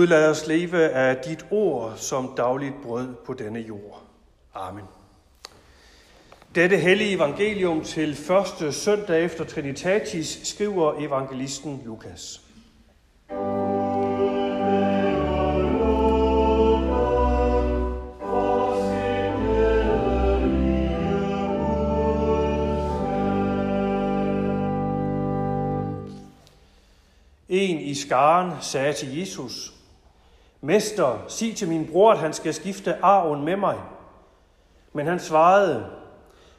Gud lad os leve af dit ord som dagligt brød på denne jord. Amen. Dette hellige evangelium til første søndag efter Trinitatis skriver evangelisten Lukas. En i skaren sagde til Jesus, Mester, sig til min bror, at han skal skifte arven med mig. Men han svarede,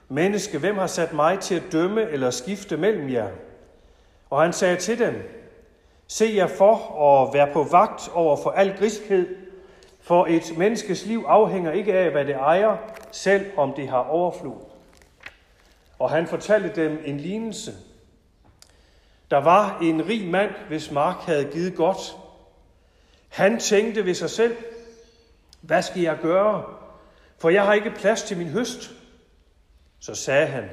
Menneske, hvem har sat mig til at dømme eller skifte mellem jer? Og han sagde til dem, Se jer for at være på vagt over for al griskhed, for et menneskes liv afhænger ikke af, hvad det ejer, selv om det har overflod. Og han fortalte dem en lignelse – der var en rig mand, hvis mark havde givet godt. Han tænkte ved sig selv, hvad skal jeg gøre? For jeg har ikke plads til min høst. Så sagde han,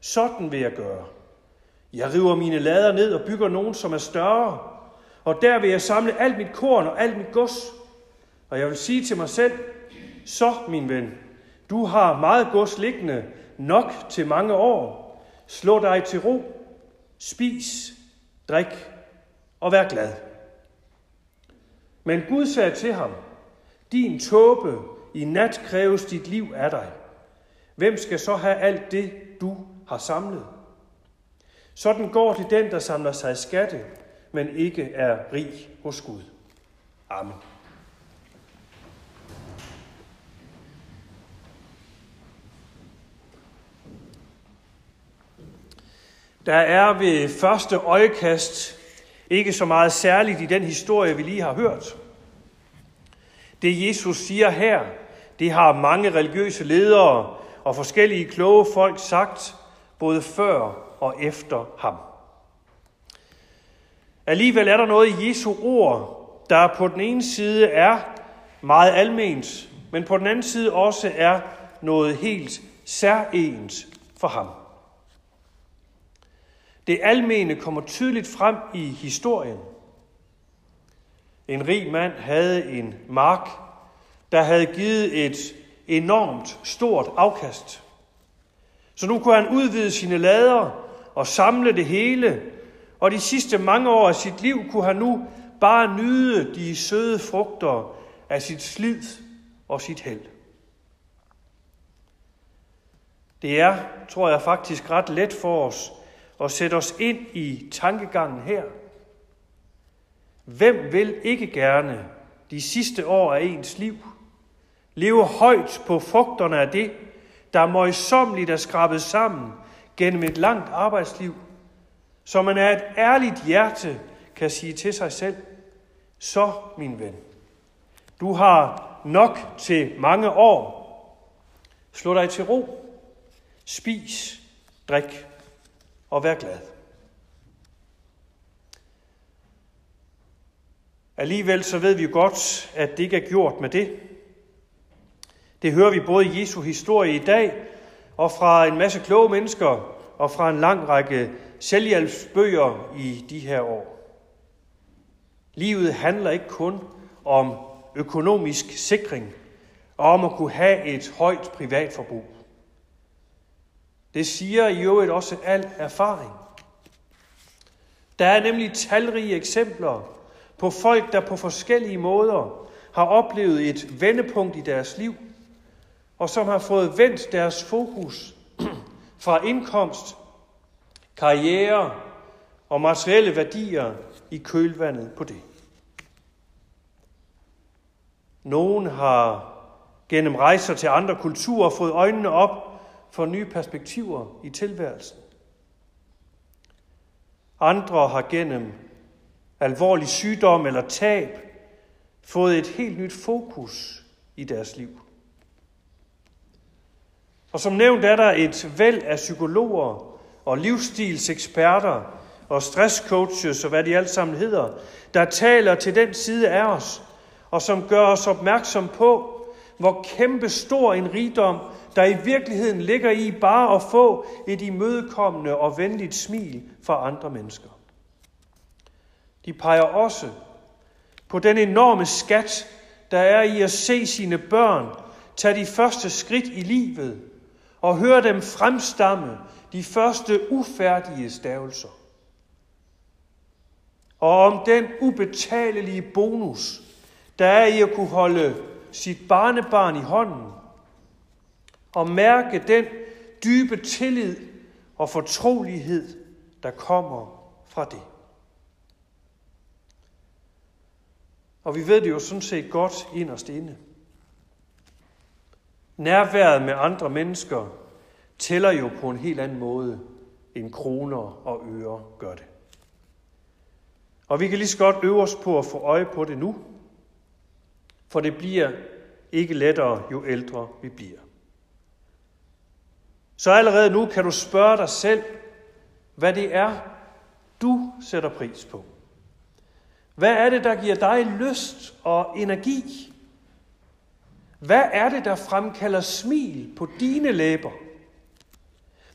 sådan vil jeg gøre. Jeg river mine lader ned og bygger nogen, som er større. Og der vil jeg samle alt mit korn og alt mit gods. Og jeg vil sige til mig selv, så min ven, du har meget gods liggende, nok til mange år. Slå dig til ro spis, drik og vær glad. Men Gud sagde til ham, din tåbe, i nat kræves dit liv af dig. Hvem skal så have alt det, du har samlet? Sådan går det den, der samler sig skatte, men ikke er rig hos Gud. Amen. Der er ved første øjekast ikke så meget særligt i den historie, vi lige har hørt. Det Jesus siger her, det har mange religiøse ledere og forskellige kloge folk sagt, både før og efter ham. Alligevel er der noget i Jesu ord, der på den ene side er meget alment, men på den anden side også er noget helt særens for ham. Det almene kommer tydeligt frem i historien. En rig mand havde en mark, der havde givet et enormt stort afkast. Så nu kunne han udvide sine lader og samle det hele, og de sidste mange år af sit liv kunne han nu bare nyde de søde frugter af sit slid og sit held. Det er, tror jeg faktisk, ret let for os og sætte os ind i tankegangen her. Hvem vil ikke gerne de sidste år af ens liv leve højt på frugterne af det, der møjsommeligt er skrabet sammen gennem et langt arbejdsliv, så man af et ærligt hjerte kan sige til sig selv, så min ven, du har nok til mange år. Slå dig til ro, spis, drik og vær glad. Alligevel så ved vi jo godt, at det ikke er gjort med det. Det hører vi både i Jesu historie i dag, og fra en masse kloge mennesker, og fra en lang række selvhjælpsbøger i de her år. Livet handler ikke kun om økonomisk sikring, og om at kunne have et højt privatforbrug. Det siger i øvrigt også al erfaring. Der er nemlig talrige eksempler på folk, der på forskellige måder har oplevet et vendepunkt i deres liv, og som har fået vendt deres fokus fra indkomst, karriere og materielle værdier i kølvandet på det. Nogen har gennem rejser til andre kulturer fået øjnene op for nye perspektiver i tilværelsen. Andre har gennem alvorlig sygdom eller tab fået et helt nyt fokus i deres liv. Og som nævnt er der et væld af psykologer og livsstilseksperter og stresscoaches og hvad de alt sammen hedder, der taler til den side af os, og som gør os opmærksom på, hvor kæmpe stor en rigdom der i virkeligheden ligger i bare at få et imødekommende og venligt smil fra andre mennesker. De peger også på den enorme skat, der er i at se sine børn tage de første skridt i livet og høre dem fremstamme de første ufærdige stavelser. Og om den ubetalelige bonus, der er i at kunne holde sit barnebarn i hånden og mærke den dybe tillid og fortrolighed, der kommer fra det. Og vi ved det jo sådan set godt inderst inde. Nærværet med andre mennesker tæller jo på en helt anden måde, end kroner og øre gør det. Og vi kan lige så godt øve os på at få øje på det nu, for det bliver ikke lettere, jo ældre vi bliver. Så allerede nu kan du spørge dig selv, hvad det er, du sætter pris på. Hvad er det, der giver dig lyst og energi? Hvad er det, der fremkalder smil på dine læber?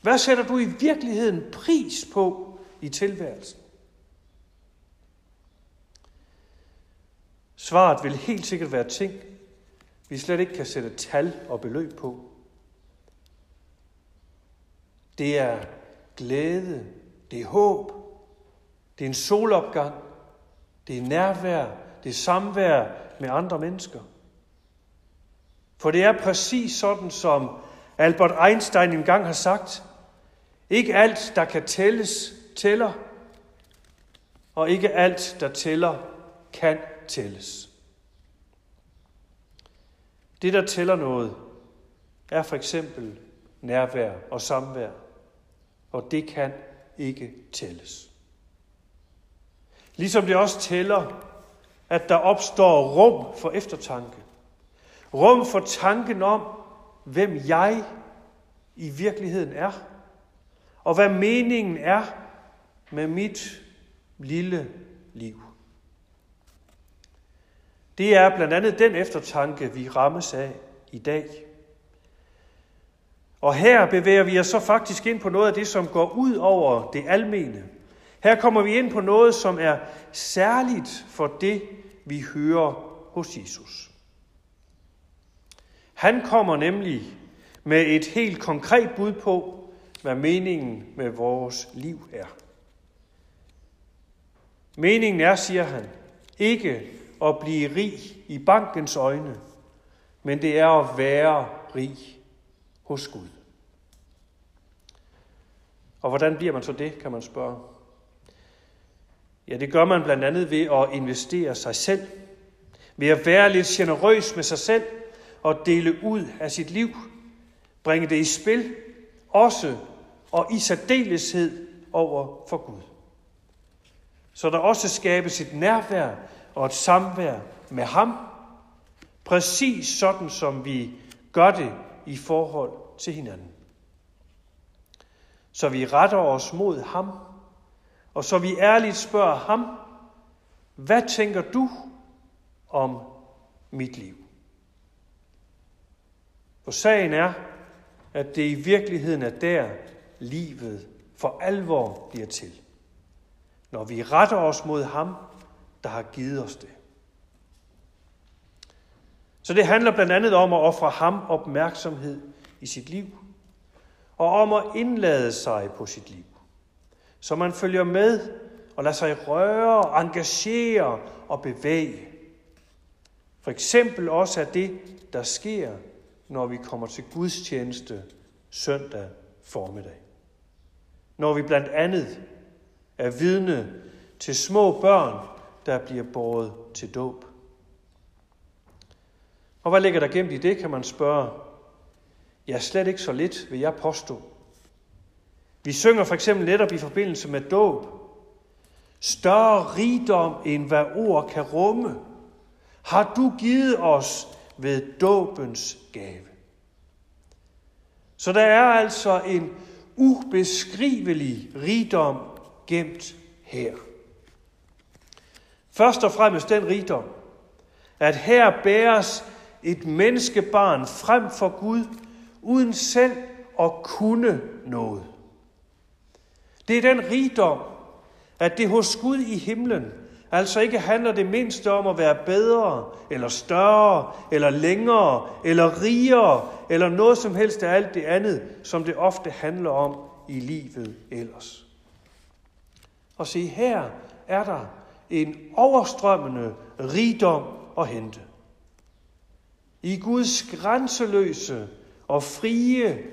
Hvad sætter du i virkeligheden pris på i tilværelsen? Svaret vil helt sikkert være ting, vi slet ikke kan sætte tal og beløb på. Det er glæde, det er håb, det er en solopgang, det er nærvær, det er samvær med andre mennesker. For det er præcis sådan, som Albert Einstein engang har sagt. Ikke alt, der kan tælles, tæller, og ikke alt, der tæller, kan tælles. Det, der tæller noget, er for eksempel nærvær og samvær, og det kan ikke tælles. Ligesom det også tæller, at der opstår rum for eftertanke. Rum for tanken om, hvem jeg i virkeligheden er, og hvad meningen er med mit lille liv. Det er blandt andet den eftertanke, vi rammes af i dag. Og her bevæger vi os så faktisk ind på noget af det, som går ud over det almene. Her kommer vi ind på noget, som er særligt for det, vi hører hos Jesus. Han kommer nemlig med et helt konkret bud på, hvad meningen med vores liv er. Meningen er, siger han, ikke at blive rig i bankens øjne, men det er at være rig hos Gud. Og hvordan bliver man så det, kan man spørge. Ja, det gør man blandt andet ved at investere sig selv. Ved at være lidt generøs med sig selv og dele ud af sit liv. Bringe det i spil, også og i særdeleshed over for Gud. Så der også skabes et nærvær og et samvær med ham, præcis sådan som vi gør det i forhold til hinanden. Så vi retter os mod ham, og så vi ærligt spørger ham, hvad tænker du om mit liv? For sagen er, at det i virkeligheden er der, livet for alvor bliver til. Når vi retter os mod ham, der har givet os det. Så det handler blandt andet om at ofre ham opmærksomhed i sit liv, og om at indlade sig på sit liv. Så man følger med og lader sig røre, engagere og bevæge. For eksempel også af det, der sker, når vi kommer til gudstjeneste søndag formiddag. Når vi blandt andet er vidne til små børn, der bliver båret til dåb. Og hvad ligger der gemt i det, kan man spørge. Ja, slet ikke så lidt, vil jeg påstå. Vi synger for eksempel netop i forbindelse med dåb. Større rigdom, end hvad ord kan rumme, har du givet os ved dåbens gave. Så der er altså en ubeskrivelig rigdom gemt her. Først og fremmest den rigdom, at her bæres et menneskebarn frem for Gud, uden selv at kunne noget. Det er den rigdom, at det hos Gud i himlen Altså ikke handler det mindste om at være bedre, eller større, eller længere, eller rigere, eller noget som helst af alt det andet, som det ofte handler om i livet ellers. Og se, her er der en overstrømmende rigdom at hente. I Guds grænseløse og frie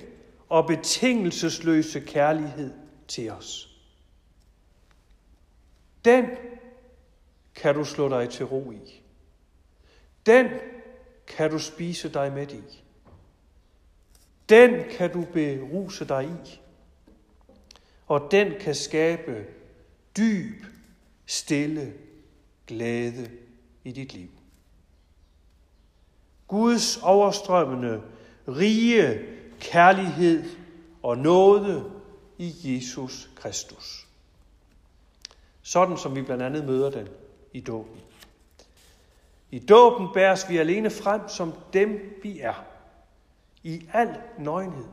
og betingelsesløse kærlighed til os. Den kan du slå dig til ro i. Den kan du spise dig med i. Den kan du beruse dig i. Og den kan skabe dyb, stille glæde i dit liv. Guds overstrømmende, rige kærlighed og nåde i Jesus Kristus. Sådan som vi blandt andet møder den i dåben. I dåben bæres vi alene frem som dem, vi er. I al nøgenhed.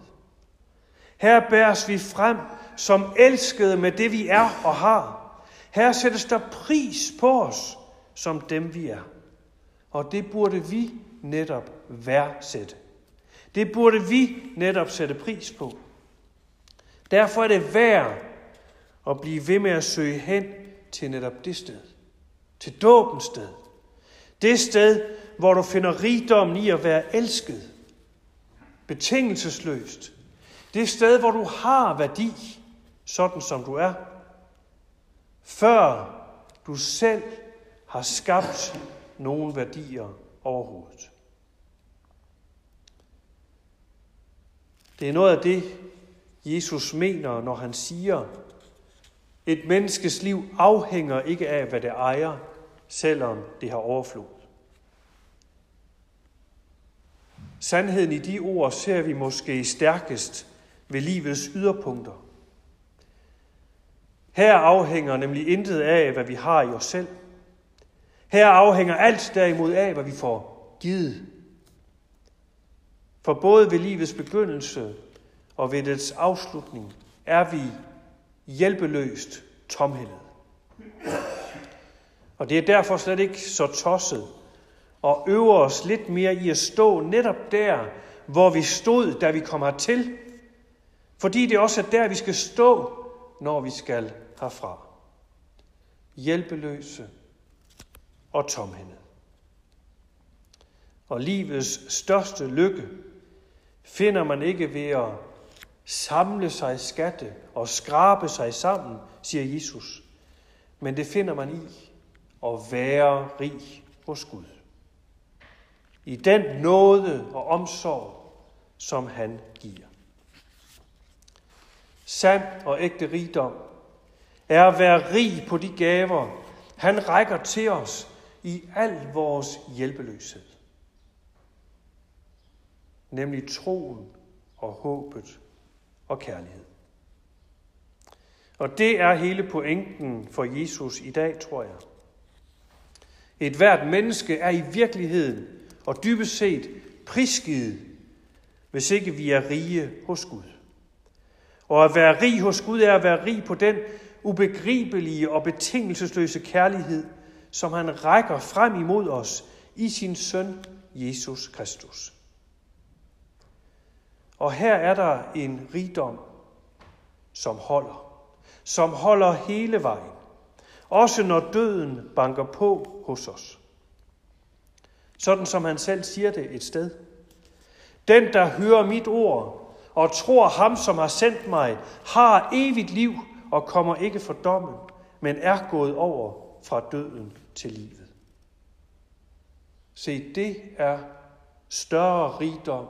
Her bæres vi frem som elskede med det, vi er og har. Her sættes der pris på os som dem, vi er. Og det burde vi netop værdsætte. Det burde vi netop sætte pris på. Derfor er det værd at blive ved med at søge hen til netop det sted. Til dåbens sted. Det sted, hvor du finder rigdommen i at være elsket. Betingelsesløst. Det sted, hvor du har værdi, sådan som du er. Før du selv har skabt nogle værdier overhovedet. Det er noget af det, Jesus mener, når han siger, et menneskes liv afhænger ikke af, hvad det ejer, selvom det har overflod. Sandheden i de ord ser vi måske stærkest ved livets yderpunkter. Her afhænger nemlig intet af, hvad vi har i os selv. Her afhænger alt derimod af, hvad vi får givet. For både ved livets begyndelse og ved dets afslutning er vi hjælpeløst tomhændet. Og det er derfor slet ikke så tosset og øve os lidt mere i at stå netop der, hvor vi stod, da vi kom hertil. Fordi det også er der, vi skal stå, når vi skal herfra. Hjælpeløse og tomhændede. Og livets største lykke finder man ikke ved at samle sig skatte og skrabe sig sammen, siger Jesus. Men det finder man i at være rig hos Gud. I den nåde og omsorg, som han giver. Sand og ægte rigdom er at være rig på de gaver, han rækker til os i al vores hjælpeløshed. Nemlig troen og håbet og kærlighed. Og det er hele pointen for Jesus i dag, tror jeg. Et hvert menneske er i virkeligheden og dybest set prisgivet, hvis ikke vi er rige hos Gud. Og at være rig hos Gud er at være rig på den ubegribelige og betingelsesløse kærlighed, som han rækker frem imod os i sin søn Jesus Kristus. Og her er der en rigdom, som holder. Som holder hele vejen. Også når døden banker på hos os. Sådan som han selv siger det et sted. Den, der hører mit ord og tror ham, som har sendt mig, har evigt liv og kommer ikke for dommen, men er gået over fra døden til livet. Se, det er større rigdom,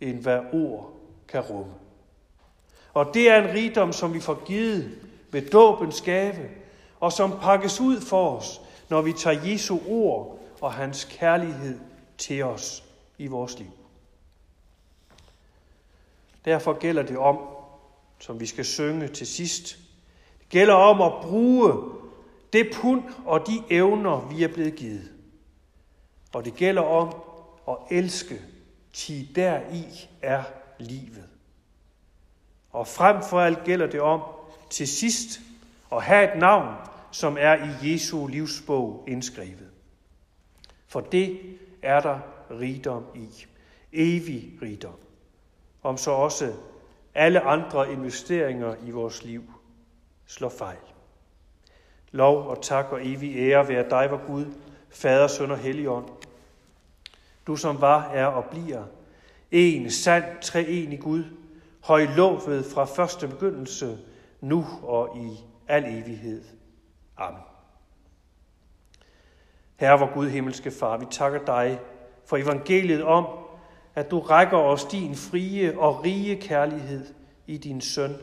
end hvad ord kan rumme. Og det er en rigdom, som vi får givet ved dåbens gave, og som pakkes ud for os, når vi tager Jesu ord og hans kærlighed til os i vores liv. Derfor gælder det om, som vi skal synge til sidst, det gælder om at bruge det pund og de evner, vi er blevet givet. Og det gælder om at elske, ti deri er livet. Og frem for alt gælder det om til sidst at have et navn, som er i Jesu livsbog indskrevet. For det er der rigdom i. Evig rigdom. Om så også alle andre investeringer i vores liv slår fejl. Lov og tak og evig ære være dig, vor Gud, Fader, Søn og Helligånd. Du som var, er og bliver en sand treenig Gud, højlovet fra første begyndelse, nu og i al evighed. Amen. Herre, vor Gud, himmelske Far, vi takker dig for evangeliet om, at du rækker os din frie og rige kærlighed i din søn,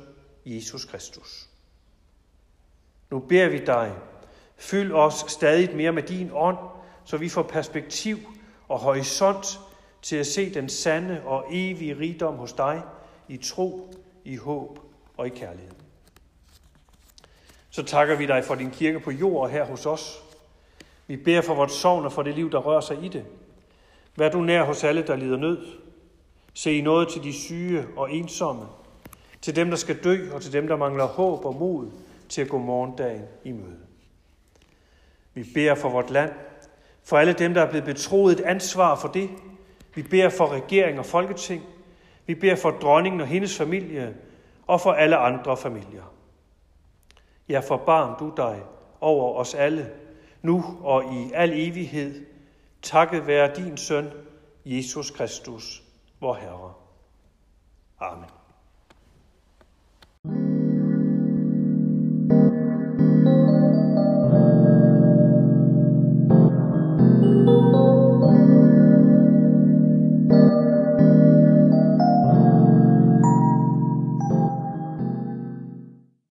Jesus Kristus. Nu beder vi dig, fyld os stadig mere med din ånd, så vi får perspektiv og horisont til at se den sande og evige rigdom hos dig i tro, i håb og i kærlighed. Så takker vi dig for din kirke på jord her hos os. Vi beder for vores sovn og for det liv, der rører sig i det. Vær du nær hos alle, der lider nød. Se i noget til de syge og ensomme, til dem, der skal dø, og til dem, der mangler håb og mod til at gå morgendagen i møde. Vi beder for vort land, for alle dem, der er blevet betroet et ansvar for det. Vi beder for regering og folketing. Vi beder for dronningen og hendes familie, og for alle andre familier. Ja, forbarm du dig over os alle, nu og i al evighed. Takket være din søn, Jesus Kristus, vor Herre. Amen.